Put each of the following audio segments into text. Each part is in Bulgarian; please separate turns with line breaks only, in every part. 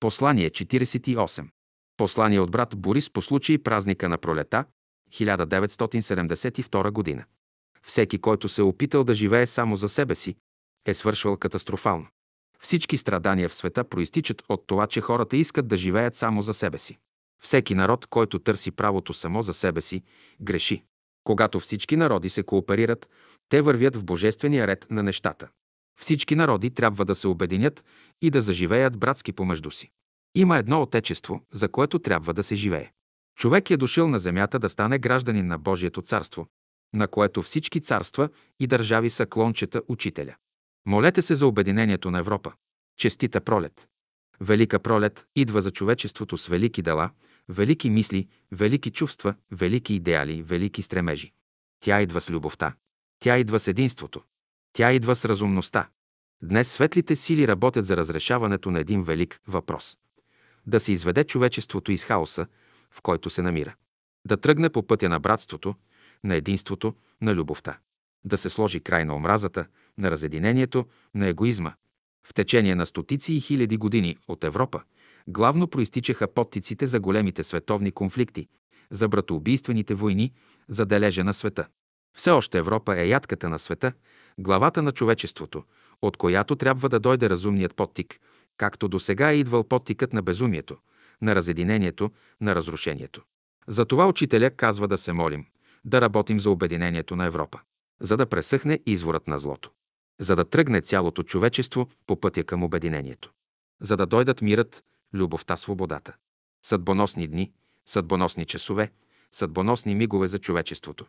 Послание 48. Послание от брат Борис по случай празника на пролета, 1972 година. Всеки, който се е опитал да живее само за себе си, е свършвал катастрофално. Всички страдания в света проистичат от това, че хората искат да живеят само за себе си. Всеки народ, който търси правото само за себе си, греши. Когато всички народи се кооперират, те вървят в божествения ред на нещата. Всички народи трябва да се обединят и да заживеят братски помежду си. Има едно отечество, за което трябва да се живее. Човек е дошъл на земята да стане гражданин на Божието царство, на което всички царства и държави са клончета учителя. Молете се за обединението на Европа. Честита пролет! Велика пролет идва за човечеството с велики дела, велики мисли, велики чувства, велики идеали, велики стремежи. Тя идва с любовта. Тя идва с единството. Тя идва с разумността. Днес светлите сили работят за разрешаването на един велик въпрос. Да се изведе човечеството из хаоса, в който се намира. Да тръгне по пътя на братството, на единството, на любовта. Да се сложи край на омразата, на разединението, на егоизма. В течение на стотици и хиляди години от Европа главно проистичаха подтиците за големите световни конфликти, за братоубийствените войни, за дележа на света. Все още Европа е ядката на света, главата на човечеството, от която трябва да дойде разумният подтик, както до сега е идвал подтикът на безумието, на разединението, на разрушението. Затова учителя казва да се молим, да работим за обединението на Европа, за да пресъхне изворът на злото, за да тръгне цялото човечество по пътя към обединението, за да дойдат мирът, любовта, свободата. Съдбоносни дни, съдбоносни часове, съдбоносни мигове за човечеството.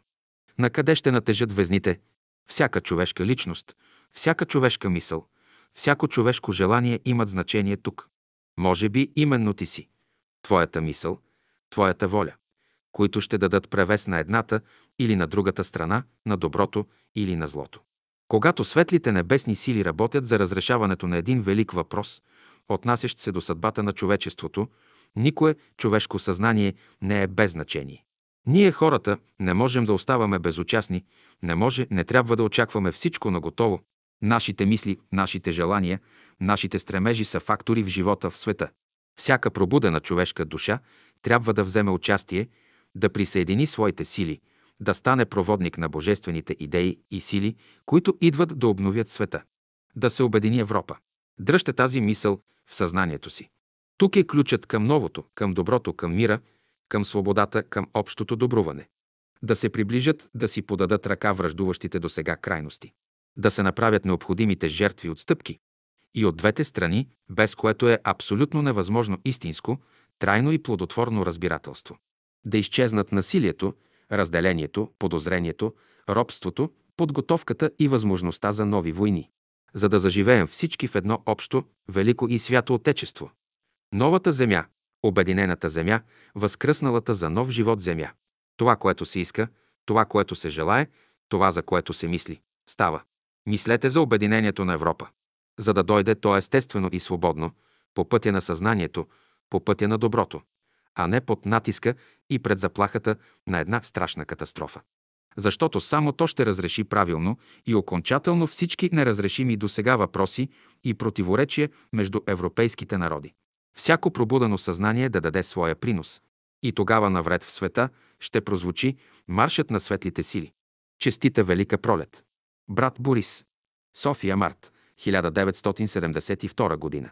На къде ще натежат везните? Всяка човешка личност, всяка човешка мисъл, всяко човешко желание имат значение тук. Може би именно ти си. Твоята мисъл, твоята воля, които ще дадат превес на едната или на другата страна, на доброто или на злото. Когато светлите небесни сили работят за разрешаването на един велик въпрос, отнасящ се до съдбата на човечеството, никое човешко съзнание не е без значение. Ние хората не можем да оставаме безучастни, не може, не трябва да очакваме всичко на готово. Нашите мисли, нашите желания, нашите стремежи са фактори в живота в света. Всяка пробудена човешка душа трябва да вземе участие, да присъедини своите сили, да стане проводник на божествените идеи и сили, които идват да обновят света. Да се обедини Европа. Дръжте тази мисъл в съзнанието си. Тук е ключът към новото, към доброто, към мира, към свободата, към общото добруване. Да се приближат, да си подадат ръка връждуващите до сега крайности. Да се направят необходимите жертви отстъпки. И от двете страни, без което е абсолютно невъзможно истинско, трайно и плодотворно разбирателство. Да изчезнат насилието, разделението, подозрението, робството, подготовката и възможността за нови войни. За да заживеем всички в едно общо, велико и свято Отечество. Новата земя, Обединената земя, възкръсналата за нов живот земя. Това, което се иска, това, което се желае, това, за което се мисли, става. Мислете за обединението на Европа. За да дойде то естествено и свободно, по пътя на съзнанието, по пътя на доброто, а не под натиска и пред заплахата на една страшна катастрофа. Защото само то ще разреши правилно и окончателно всички неразрешими до сега въпроси и противоречия между европейските народи всяко пробудено съзнание да даде своя принос. И тогава навред в света ще прозвучи маршът на светлите сили. Честита Велика пролет! Брат Борис. София, март, 1972 година.